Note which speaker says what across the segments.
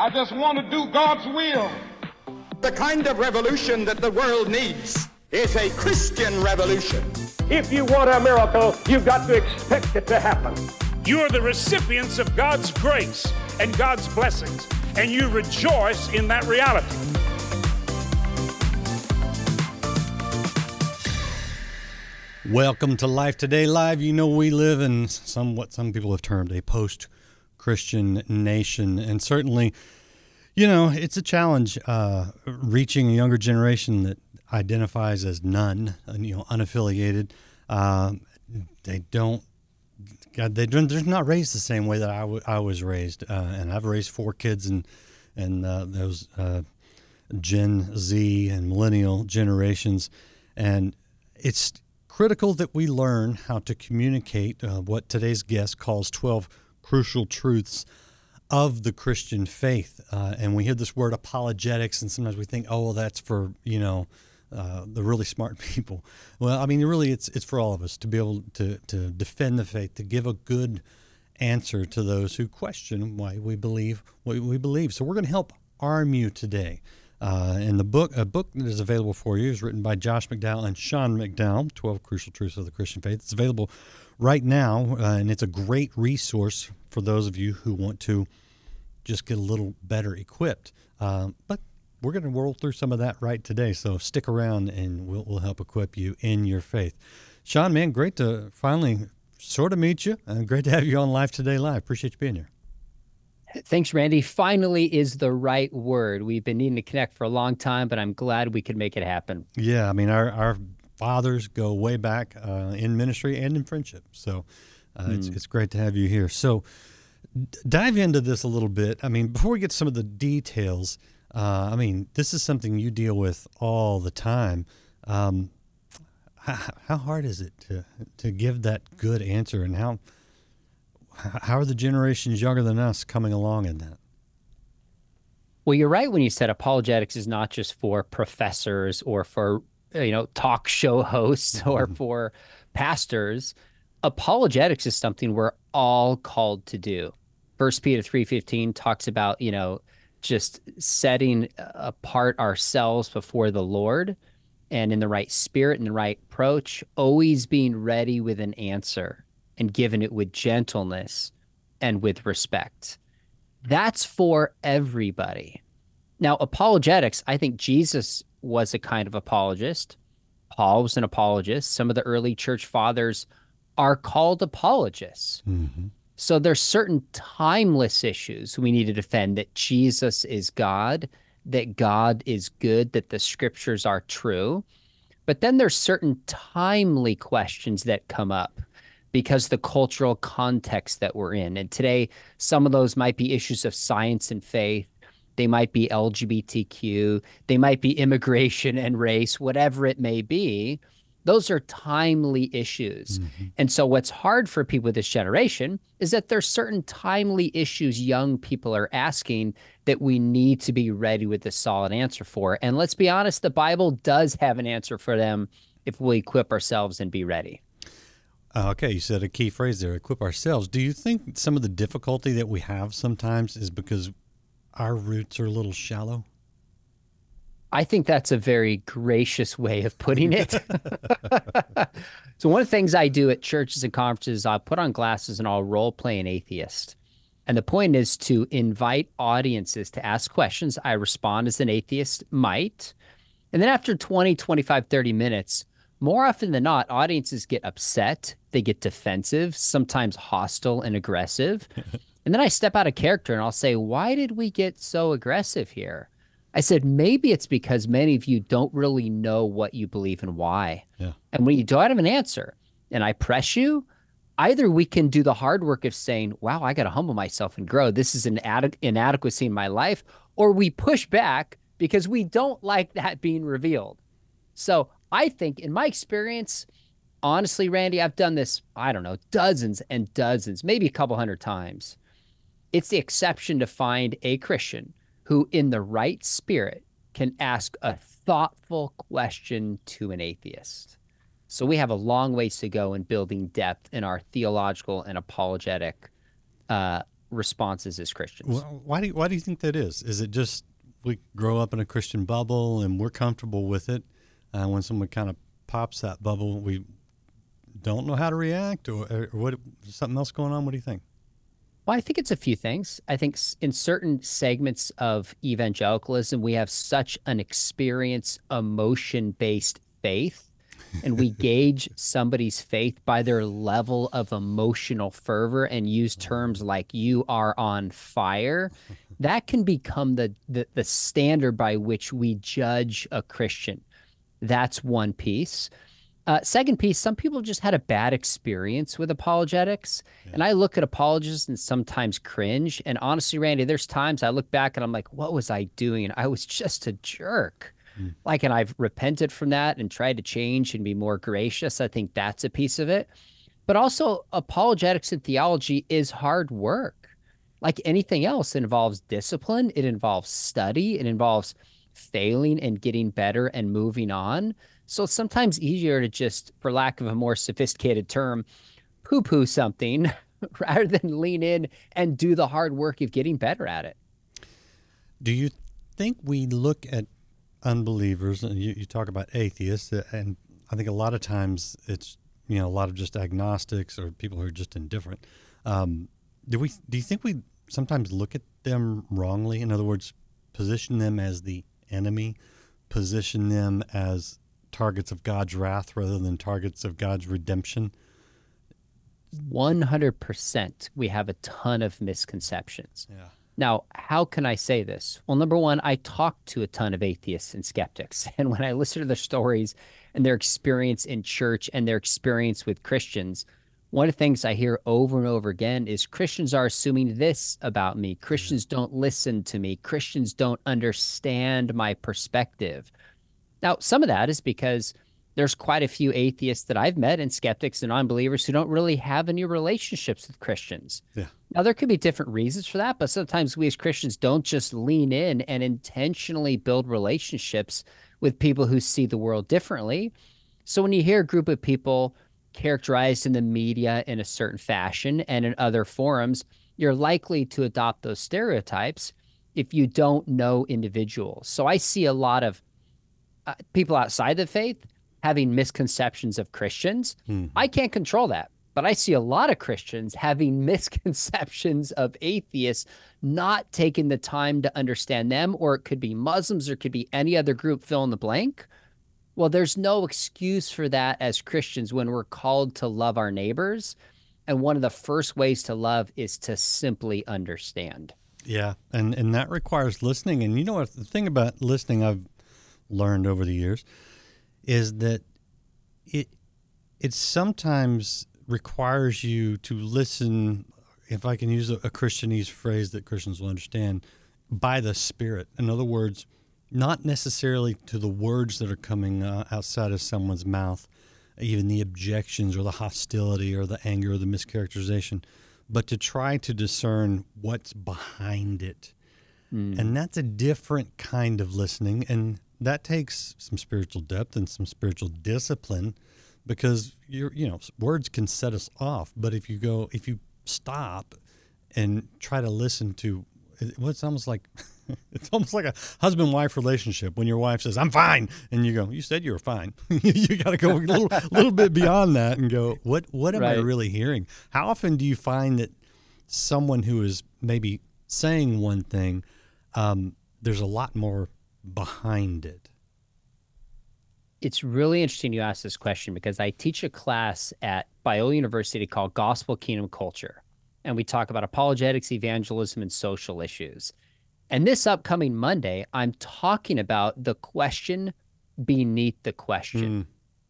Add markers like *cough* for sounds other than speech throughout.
Speaker 1: I just want to do God's will.
Speaker 2: The kind of revolution that the world needs is a Christian revolution.
Speaker 3: If you want a miracle, you've got to expect it to happen.
Speaker 4: You are the recipients of God's grace and God's blessings, and you rejoice in that reality.
Speaker 5: Welcome to Life Today Live. You know, we live in some what some people have termed a post Christian nation, and certainly you know, it's a challenge uh, reaching a younger generation that identifies as none, you know, unaffiliated. Uh, they don't, God, they don't, they're not raised the same way that I, w- I was raised. Uh, and I've raised four kids and, and uh, those uh, Gen Z and millennial generations. And it's critical that we learn how to communicate uh, what today's guest calls 12 crucial truths of the Christian faith. Uh, and we hear this word apologetics, and sometimes we think, oh, well, that's for, you know, uh, the really smart *laughs* people. Well, I mean, really, it's it's for all of us to be able to to defend the faith, to give a good answer to those who question why we believe what we believe. So we're going to help arm you today. Uh, and the book, a book that is available for you, is written by Josh McDowell and Sean McDowell, 12 Crucial Truths of the Christian Faith. It's available right now, uh, and it's a great resource for those of you who want to just get a little better equipped. Uh, but we're going to roll through some of that right today. So stick around and we'll, we'll help equip you in your faith. Sean, man, great to finally sort of meet you. and great to have you on Life Today Live. Appreciate you being here.
Speaker 6: Thanks, Randy. Finally is the right word. We've been needing to connect for a long time, but I'm glad we could make it happen.
Speaker 5: Yeah, I mean, our, our fathers go way back uh, in ministry and in friendship. So uh, mm. it's, hmm. it's great to have you here. So, dive into this a little bit. I mean, before we get some of the details, uh, I mean, this is something you deal with all the time. Um, how, how, hard is it to to give that good answer, and how how are the generations younger than us coming along in that?
Speaker 6: Well, you're right when you said apologetics is not just for professors or for you know talk show hosts *laughs* or mm-hmm. for pastors. Apologetics is something we're all called to do. First Peter 3:15 talks about, you know, just setting apart ourselves before the Lord and in the right spirit and the right approach, always being ready with an answer and giving it with gentleness and with respect. That's for everybody. Now, apologetics, I think Jesus was a kind of apologist. Paul was an apologist. Some of the early church fathers are called apologists. Mm-hmm. So there's certain timeless issues we need to defend that Jesus is God, that God is good, that the scriptures are true. But then there's certain timely questions that come up because the cultural context that we're in. And today, some of those might be issues of science and faith. They might be LGBTQ. They might be immigration and race, whatever it may be. Those are timely issues. Mm-hmm. And so, what's hard for people with this generation is that there's certain timely issues young people are asking that we need to be ready with a solid answer for. And let's be honest, the Bible does have an answer for them if we equip ourselves and be ready.
Speaker 5: Uh, okay, you said a key phrase there equip ourselves. Do you think some of the difficulty that we have sometimes is because our roots are a little shallow?
Speaker 6: I think that's a very gracious way of putting it. *laughs* so one of the things I do at churches and conferences, I'll put on glasses and I'll role play an atheist. And the point is to invite audiences to ask questions. I respond as an atheist might. And then after 20, 25, 30 minutes, more often than not, audiences get upset, they get defensive, sometimes hostile and aggressive. *laughs* and then I step out of character and I'll say, Why did we get so aggressive here? I said, maybe it's because many of you don't really know what you believe and why. Yeah. And when you don't have an answer and I press you, either we can do the hard work of saying, wow, I got to humble myself and grow. This is an ad- inadequacy in my life. Or we push back because we don't like that being revealed. So I think, in my experience, honestly, Randy, I've done this, I don't know, dozens and dozens, maybe a couple hundred times. It's the exception to find a Christian who, in the right spirit, can ask a thoughtful question to an atheist. So we have a long ways to go in building depth in our theological and apologetic uh, responses as Christians.
Speaker 5: Well, why do you, why do you think that is? Is it just we grow up in a Christian bubble and we're comfortable with it? Uh, when someone kind of pops that bubble, we don't know how to react, or, or what? Something else going on? What do you think?
Speaker 6: Well, I think it's a few things. I think in certain segments of evangelicalism, we have such an experience emotion based faith, and we *laughs* gauge somebody's faith by their level of emotional fervor and use terms like you are on fire. *laughs* That can become the, the, the standard by which we judge a Christian. That's one piece. Uh, second piece, some people just had a bad experience with apologetics. Yeah. And I look at apologists and sometimes cringe. And honestly, Randy, there's times I look back and I'm like, what was I doing? I was just a jerk. Mm. Like, and I've repented from that and tried to change and be more gracious. I think that's a piece of it. But also, apologetics and theology is hard work. Like anything else, it involves discipline, it involves study, it involves failing and getting better and moving on. So it's sometimes easier to just, for lack of a more sophisticated term, poo poo something *laughs* rather than lean in and do the hard work of getting better at it.
Speaker 5: Do you think we look at unbelievers, and you, you talk about atheists, uh, and I think a lot of times it's you know a lot of just agnostics or people who are just indifferent. Um, do we? Do you think we sometimes look at them wrongly? In other words, position them as the enemy, position them as targets of God's wrath rather than targets of God's redemption?
Speaker 6: 100% we have a ton of misconceptions.
Speaker 5: Yeah.
Speaker 6: Now, how can I say this? Well, number one, I talk to a ton of atheists and skeptics. *laughs* And when I listen to their stories and their experience in church and their experience with Christians, one of the things I hear over and over again is Christians are assuming this about me. Mm-hmm. Christians don't listen to me. Christians don't understand my perspective. Now, some of that is because there's quite a few atheists that I've met and skeptics and unbelievers who don't really have any relationships with Christians.
Speaker 5: Yeah.
Speaker 6: Now, there could be different reasons for that, but sometimes we as Christians don't just lean in and intentionally build relationships with people who see the world differently. So when you hear a group of people characterized in the media in a certain fashion and in other forums, you're likely to adopt those stereotypes if you don't know individuals. So I see a lot of uh, people outside the faith having misconceptions of Christians. Mm-hmm. I can't control that, but I see a lot of Christians having *laughs* misconceptions of atheists, not taking the time to understand them, or it could be Muslims, or it could be any other group, fill in the blank. Well, there's no excuse for that as Christians when we're called to love our neighbors. And one of the first ways to love is to simply understand.
Speaker 5: Yeah, and and that requires listening. And you know what? The thing about listening, I've learned over the years is that it it sometimes requires you to listen if I can use a, a Christianese phrase that Christians will understand by the spirit in other words not necessarily to the words that are coming uh, outside of someone's mouth even the objections or the hostility or the anger or the mischaracterization but to try to discern what's behind it mm. and that's a different kind of listening and that takes some spiritual depth and some spiritual discipline because you're you know words can set us off but if you go if you stop and try to listen to what's almost like *laughs* *laughs* it's almost like a husband wife relationship when your wife says i'm fine and you go you said you were fine *laughs* you got to go a little, *laughs* little bit beyond that and go what what am right. i really hearing how often do you find that someone who is maybe saying one thing um, there's a lot more behind it?
Speaker 6: It's really interesting you ask this question because I teach a class at Biola University called Gospel Kingdom Culture. And we talk about apologetics, evangelism, and social issues. And this upcoming Monday, I'm talking about the question beneath the question. Mm.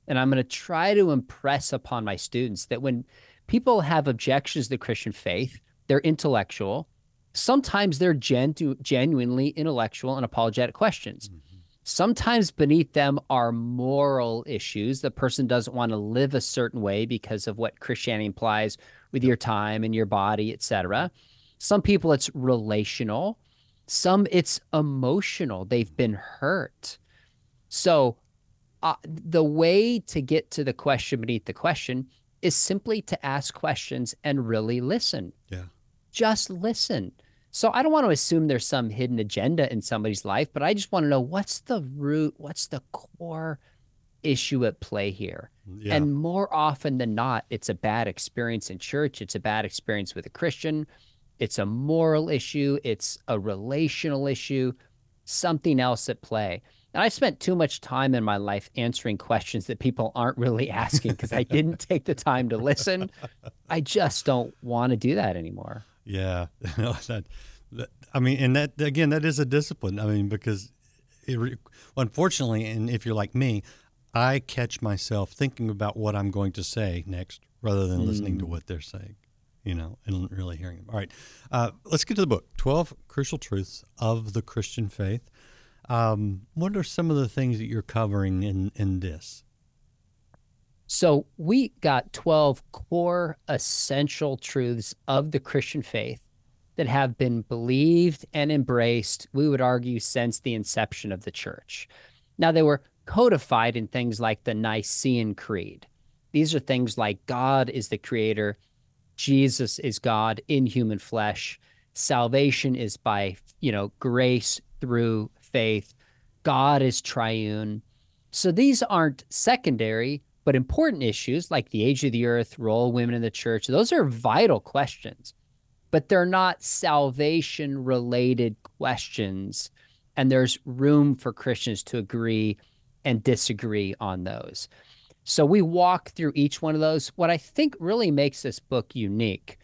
Speaker 6: And I'm going to try to impress upon my students that when people have objections to the Christian faith, they're intellectual, Sometimes they're genu- genuinely intellectual and apologetic questions. Mm-hmm. Sometimes beneath them are moral issues. The person doesn't want to live a certain way because of what Christianity implies with your time and your body, etc. Some people it's relational. Some it's emotional. They've been hurt. So uh, the way to get to the question beneath the question is simply to ask questions and really listen.
Speaker 5: Yeah.
Speaker 6: Just listen. So I don't want to assume there's some hidden agenda in somebody's life, but I just want to know what's the root, what's the core issue at play here.
Speaker 5: Yeah.
Speaker 6: And more often than not, it's a bad experience in church. It's a bad experience with a Christian. It's a moral issue. It's a relational issue, something else at play. And I spent too much time in my life answering questions that people aren't really *laughs* asking because I didn't *laughs* take the time to listen. I just don't want to do that anymore.
Speaker 5: Yeah, *laughs* no, that, that, I mean, and that again, that is a discipline. I mean, because it, unfortunately, and if you're like me, I catch myself thinking about what I'm going to say next rather than mm. listening to what they're saying, you know, and really hearing them. All right, uh, let's get to the book 12 Crucial Truths of the Christian Faith. Um, what are some of the things that you're covering in, in this?
Speaker 6: So, we got 12 core essential truths of the Christian faith that have been believed and embraced, we would argue, since the inception of the church. Now, they were codified in things like the Nicene Creed. These are things like God is the creator, Jesus is God in human flesh, salvation is by, you know, grace through faith, God is triune. So these aren't secondary, but important issues like the age of the earth, role women in the church. Those are vital questions, but they're not salvation related questions. And there's room for Christians to agree and disagree on those. So we walk through each one of those. What I think really makes this book unique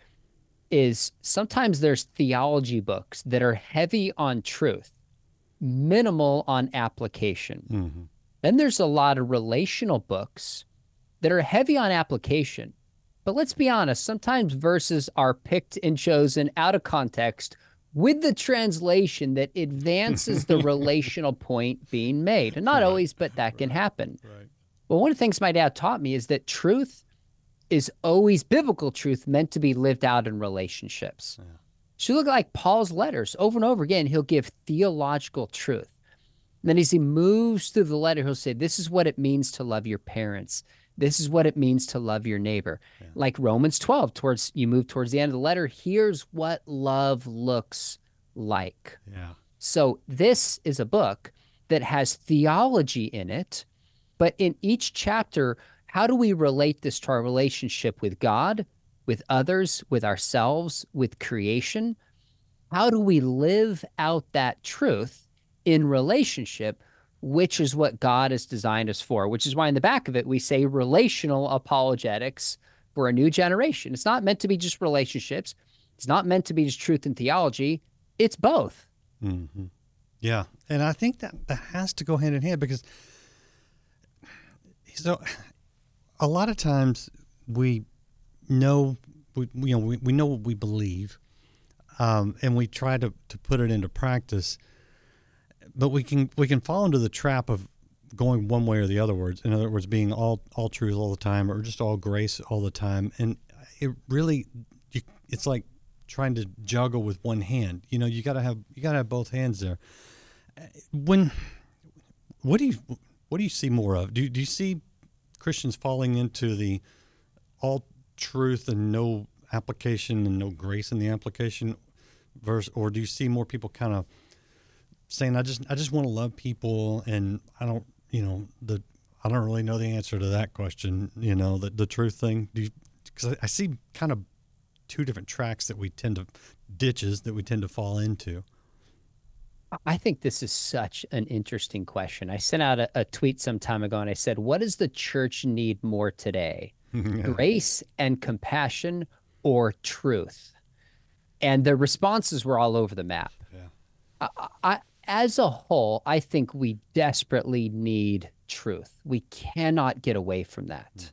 Speaker 6: is sometimes there's theology books that are heavy on truth, minimal on application. Mm-hmm. Then there's a lot of relational books that are heavy on application. But let's be honest, sometimes verses are picked and chosen out of context with the translation that advances the *laughs* relational point being made. And not right. always, but that right. can happen. Right. But one of the things my dad taught me is that truth is always biblical truth meant to be lived out in relationships. Yeah. So look like Paul's letters over and over again, he'll give theological truth. And then as he moves through the letter, he'll say, This is what it means to love your parents. This is what it means to love your neighbor. Yeah. Like Romans 12, towards you move towards the end of the letter, here's what love looks like.
Speaker 5: Yeah.
Speaker 6: So this is a book that has theology in it, but in each chapter, how do we relate this to our relationship with God, with others, with ourselves, with creation? How do we live out that truth in relationship which is what God has designed us for, which is why in the back of it we say relational apologetics for a new generation. It's not meant to be just relationships, it's not meant to be just truth and theology, it's both.
Speaker 5: Mm-hmm. Yeah. And I think that that has to go hand in hand because so a lot of times we know we you know we, we know what we believe um, and we try to, to put it into practice but we can we can fall into the trap of going one way or the other words in other words being all all truth all the time or just all grace all the time and it really you, it's like trying to juggle with one hand. You know you got to have you got to have both hands there. When what do you what do you see more of? Do, do you see christians falling into the all truth and no application and no grace in the application verse or do you see more people kind of saying I just I just want to love people and I don't you know the I don't really know the answer to that question you know the the truth thing do because I, I see kind of two different tracks that we tend to ditches that we tend to fall into.
Speaker 6: I think this is such an interesting question. I sent out a, a, tweet some time ago and I said, What does the church need more today? *laughs* Grace and compassion or truth? And the responses were all over the map. Yeah. I, I, as a whole, I think we desperately need truth. We cannot get away from that. Mm.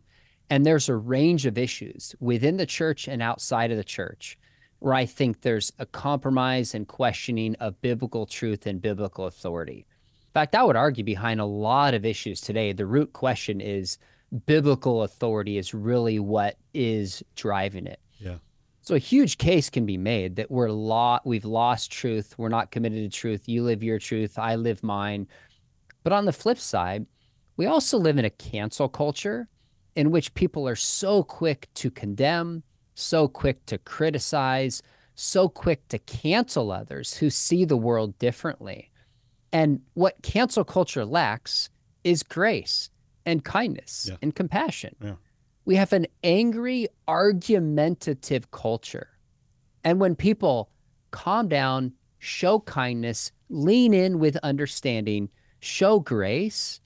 Speaker 6: And there's a range of issues within the church and outside of the church where I think there's a compromise and questioning of biblical truth and biblical authority. In fact, I would argue behind a lot of issues today, the root question is biblical authority is really what is driving it.
Speaker 5: Yeah.
Speaker 6: So a huge case can be made that we're law we've lost truth, we're not committed to truth. You live your truth, I live mine. But on the flip side, we also live in a cancel culture in which people are so quick to condemn, so quick to criticize, so quick to cancel others who see the world differently. And what cancel culture lacks is grace and kindness
Speaker 5: Yeah.
Speaker 6: and compassion.
Speaker 5: Yeah.
Speaker 6: We have an angry, argumentative culture. And when people calm down, show kindness, lean in with understanding, show grace,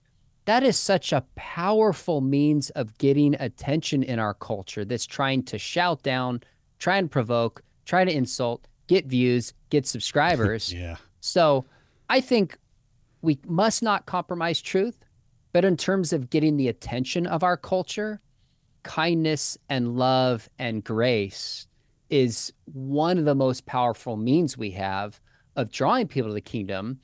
Speaker 6: that is such a powerful means of getting attention in our culture that's trying to shout down, try and provoke, try to insult, get views, get subscribers. *laughs*
Speaker 5: Yeah.
Speaker 6: So I think we must not compromise truth, but in terms of getting the attention of our culture, kindness and love and grace is one of the most powerful means we have of drawing people to the kingdom.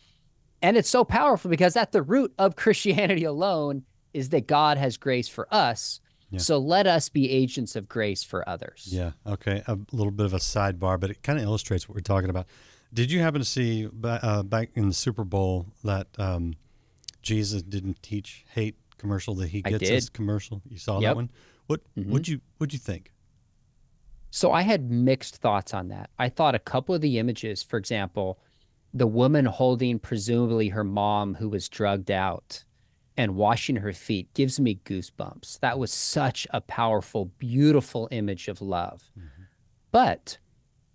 Speaker 6: And it's so powerful because at the root of Christianity *laughs* alone is that God has grace for us.
Speaker 5: Yeah.
Speaker 6: So let us be agents of grace for others.
Speaker 5: Yeah. Okay. A little bit of a sidebar, but it kind of illustrates what we're talking about. Did you happen to see uh, back in the Super Bowl that um, Jesus didn't teach hate commercial that He Gets Us commercial? You saw that one? What
Speaker 6: Mhm.
Speaker 5: would you would you think?
Speaker 6: So I had mixed thoughts on that. I thought a couple of the images, for example, the woman holding presumably her mom who was drugged out and washing her feet gives me goosebumps. That was such a powerful, beautiful image of love. But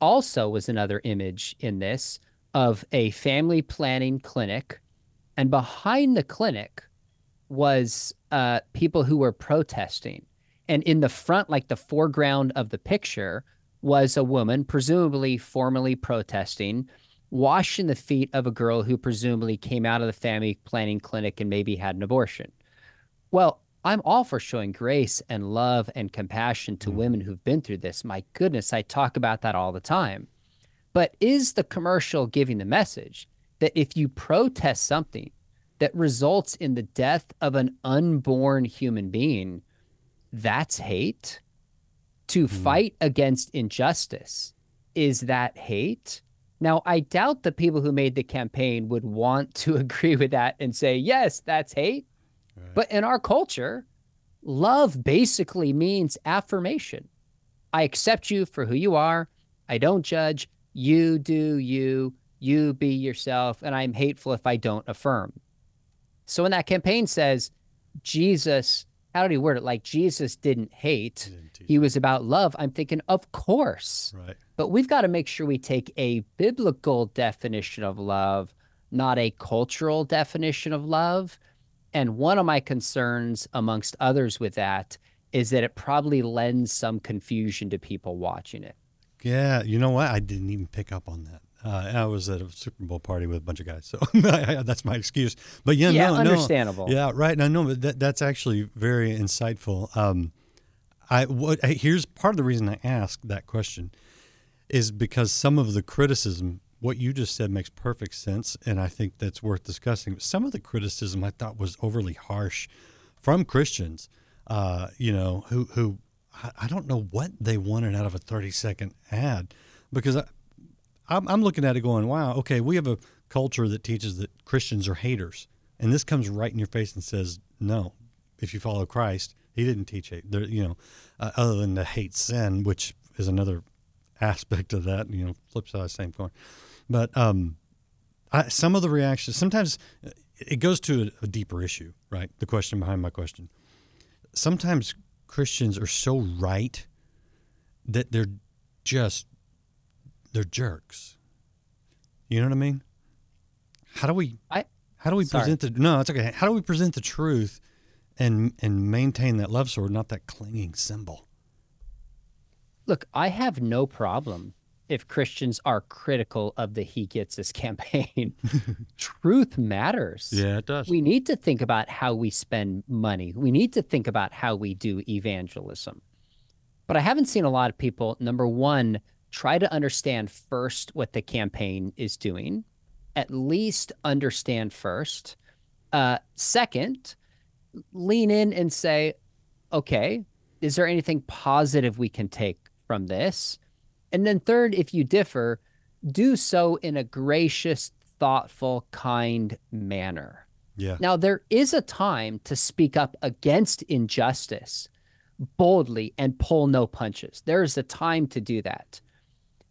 Speaker 6: also was another image in this of a family planning clinic. And behind the clinic was uh, people who were protesting. And in the front, like the foreground of the picture, was a woman, presumably formally protesting, washing the feet of a girl who presumably came out of the family planning clinic and maybe had an abortion. Well, I'm all for showing grace and love and compassion to mm. women who've been through this. My goodness, I talk about that all the time. But is the commercial giving the message that if you protest something that results in the death of an unborn human being, that's hate? To mm. fight against injustice, is that hate? Now, I doubt the people who made the campaign would want to *laughs* agree with that and say, yes, that's hate. But in our culture, love basically means affirmation. I accept you for who you are. I don't judge. You do you. You be yourself. And I'm hateful if I don't affirm. So when that campaign says Jesus, how did he word it? Like Jesus didn't hate,
Speaker 5: didn't
Speaker 6: he was about love. I'm thinking, of course.
Speaker 5: Right.
Speaker 6: But we've got to make sure we take a biblical definition of love, not a cultural definition of love. And one of my concerns, amongst others, with that is that it probably lends some confusion to people watching it.
Speaker 5: Yeah. You know what? I didn't even pick up on that. Uh, I was at a Super Bowl party with a bunch of guys, so *laughs* that's my excuse. But yeah,
Speaker 6: Yeah,
Speaker 5: no, no.
Speaker 6: understandable.
Speaker 5: Yeah, right. No, no, but that, that's actually very insightful. Um, I what I- here's part of the reason I asked that question is because some of the criticism, what you just said, makes perfect sense, and I think that's worth discussing. Some of the criticism I thought was overly harsh from Christians. Uh, you know, who who I, I don't know what they wanted out of a thirty second ad because I, I'm, I'm looking at it going, wow, okay, we have a culture that teaches that Christians are haters. And this comes right in your face and says, no, if you follow Christ, he didn't teach hate. There, you know, uh, other than to hate sin, which is another aspect of that, you know, flip side same coin. But um, I, some of the reactions, sometimes uh, it goes to a, a deeper issue, right? The question behind my question. Sometimes Christians are so right that they're just they're jerks. You know what I mean? How do we
Speaker 6: I
Speaker 5: how do we
Speaker 6: Sorry.
Speaker 5: present the no, it's okay. How do we present the truth and and maintain that love sword, not that clinging cymbal?
Speaker 6: Look, I have no problem if Christians are critical of the He Gets Us *laughs* campaign. *laughs* Truth matters.
Speaker 5: Yeah, it does.
Speaker 6: We need to think about how we spend money. We need to think about how we do evangelism. But I haven't seen a lot of people, number one, try to understand first what the campaign is doing, at least understand first. Uh, second, lean in and say, okay, is there anything positive we can take from this? And then, third, if you differ, do so in a gracious, thoughtful, kind manner.
Speaker 5: yeah.
Speaker 6: Now, there is a time to speak up against injustice boldly and pull no punches. There is a time to do that.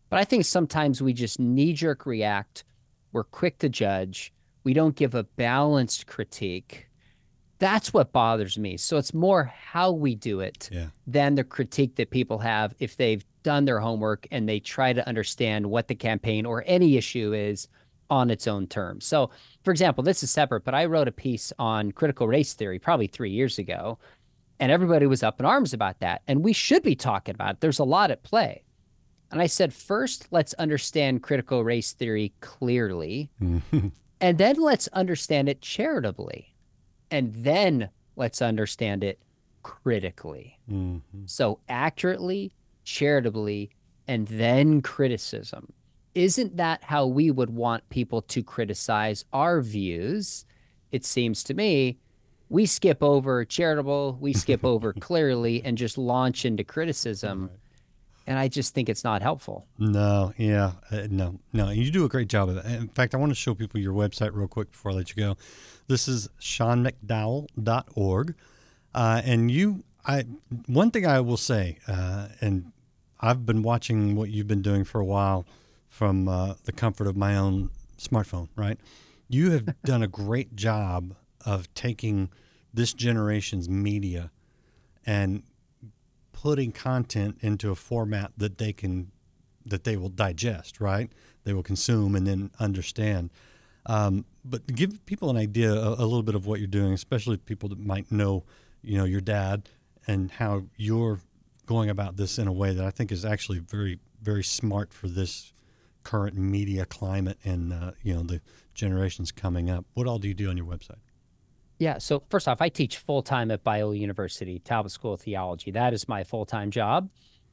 Speaker 6: But I think sometimes we just knee jerk react. We're quick to judge. We don't give a balanced critique. That's what bothers me. So it's more how we do it
Speaker 5: Yeah.
Speaker 6: than the critique that people have if they've done their homework and they try to understand what the campaign or any issue is on its own terms. So, for example, this is separate, but I wrote a piece on critical race theory probably three years ago, and everybody was up in arms about that. And we should be talking about it. There's a lot at play. And I said, first, let's understand critical race theory clearly, *laughs* and then let's understand it charitably, and then let's understand it critically. Mm-hmm. So, accurately, charitably, and then criticism. Isn't that how we would want people to criticize our views? It seems to me we skip over charitable, we skip over *laughs* clearly, and just launch into criticism. And I just think it's not helpful.
Speaker 5: No, yeah, uh, no, no. You do a great job of that. In fact, I want to show people your website real quick before I let you go. This is seanmcdowell.org. Uh, and you, I, one thing I will say, uh, and I've been watching what you've been doing for a while from uh, the comfort of my own smartphone, right? You have *laughs* done a great job of taking this generation's media and putting content into a format that they can that they will digest right? They will consume and then understand. Um, but give people an idea a, a little bit of what you're doing especially people that might know you know your dad and how you're going about this in a way that i think is actually very very smart for this current media climate and uh, you know the generations coming up. What all do you do on your website
Speaker 6: Yeah. So first off, I teach full time at Biola University, Talbot School of Theology. That is my full time job.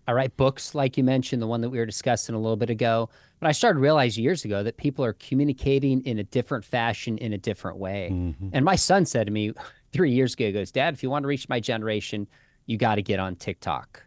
Speaker 6: I write books, like you mentioned, the one that we were discussing a little bit ago. But I started to realize years ago that people are communicating in a different fashion, in a different way. Mm-hmm. And my son said to me *laughs* three years ago, he goes, Dad, if you want to reach my generation, you got to get on TikTok.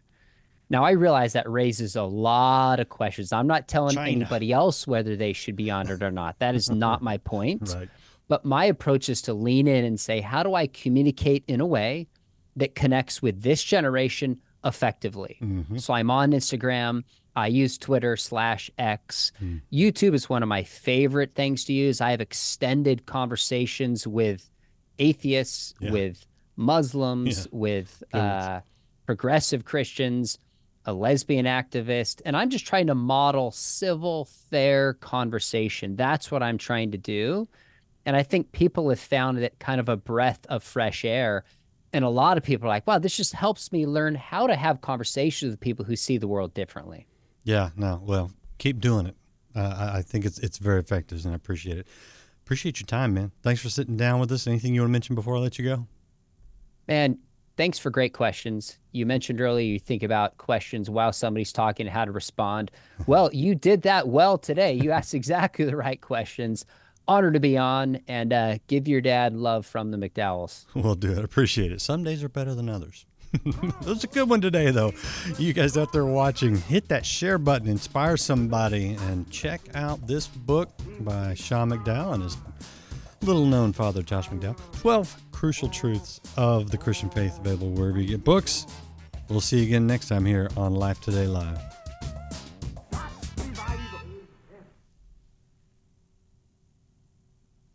Speaker 6: Now I realize that raises a lot of questions. I'm not telling
Speaker 5: China.
Speaker 6: anybody else whether they should be on it or not. That is not *laughs* my point.
Speaker 5: right
Speaker 6: But my approach is to lean in and say, how do I communicate in a way that connects with this generation effectively? So I'm on Instagram. I use Twitter slash X. YouTube is one of my favorite things to use. I have extended conversations with atheists,
Speaker 5: Yeah.
Speaker 6: with Muslims,
Speaker 5: Yeah.
Speaker 6: with uh, progressive Christians, a lesbian activist, and I'm just trying to model civil, fair conversation. That's what I'm trying to do. And I think people have found it kind of a breath of fresh air. And a lot of people are like, wow, this just helps me learn how to have conversations with people who see the world differently.
Speaker 5: Yeah, no. Well, keep doing it. Uh, I, I think it's it's very effective, and I appreciate it. Appreciate your time, man. Thanks for sitting down with us. Anything you want to mention before I let you go?
Speaker 6: Man, thanks for great questions. You mentioned earlier you think about questions while somebody's talking, how to respond. *laughs* Well, you did that well today. You asked exactly the right questions. Honor to be on and uh, give your dad love from the McDowells. *laughs*
Speaker 5: We'll do it. Appreciate it. Some days are better than others. *laughs* that was a good one today, though. You guys out there watching, hit that share button, inspire somebody, and check out this book by Sean McDowell and his little known father, Josh McDowell 12 Crucial Truths of the Christian Faith, available wherever you get books. We'll see you again next time here on Life Today Live.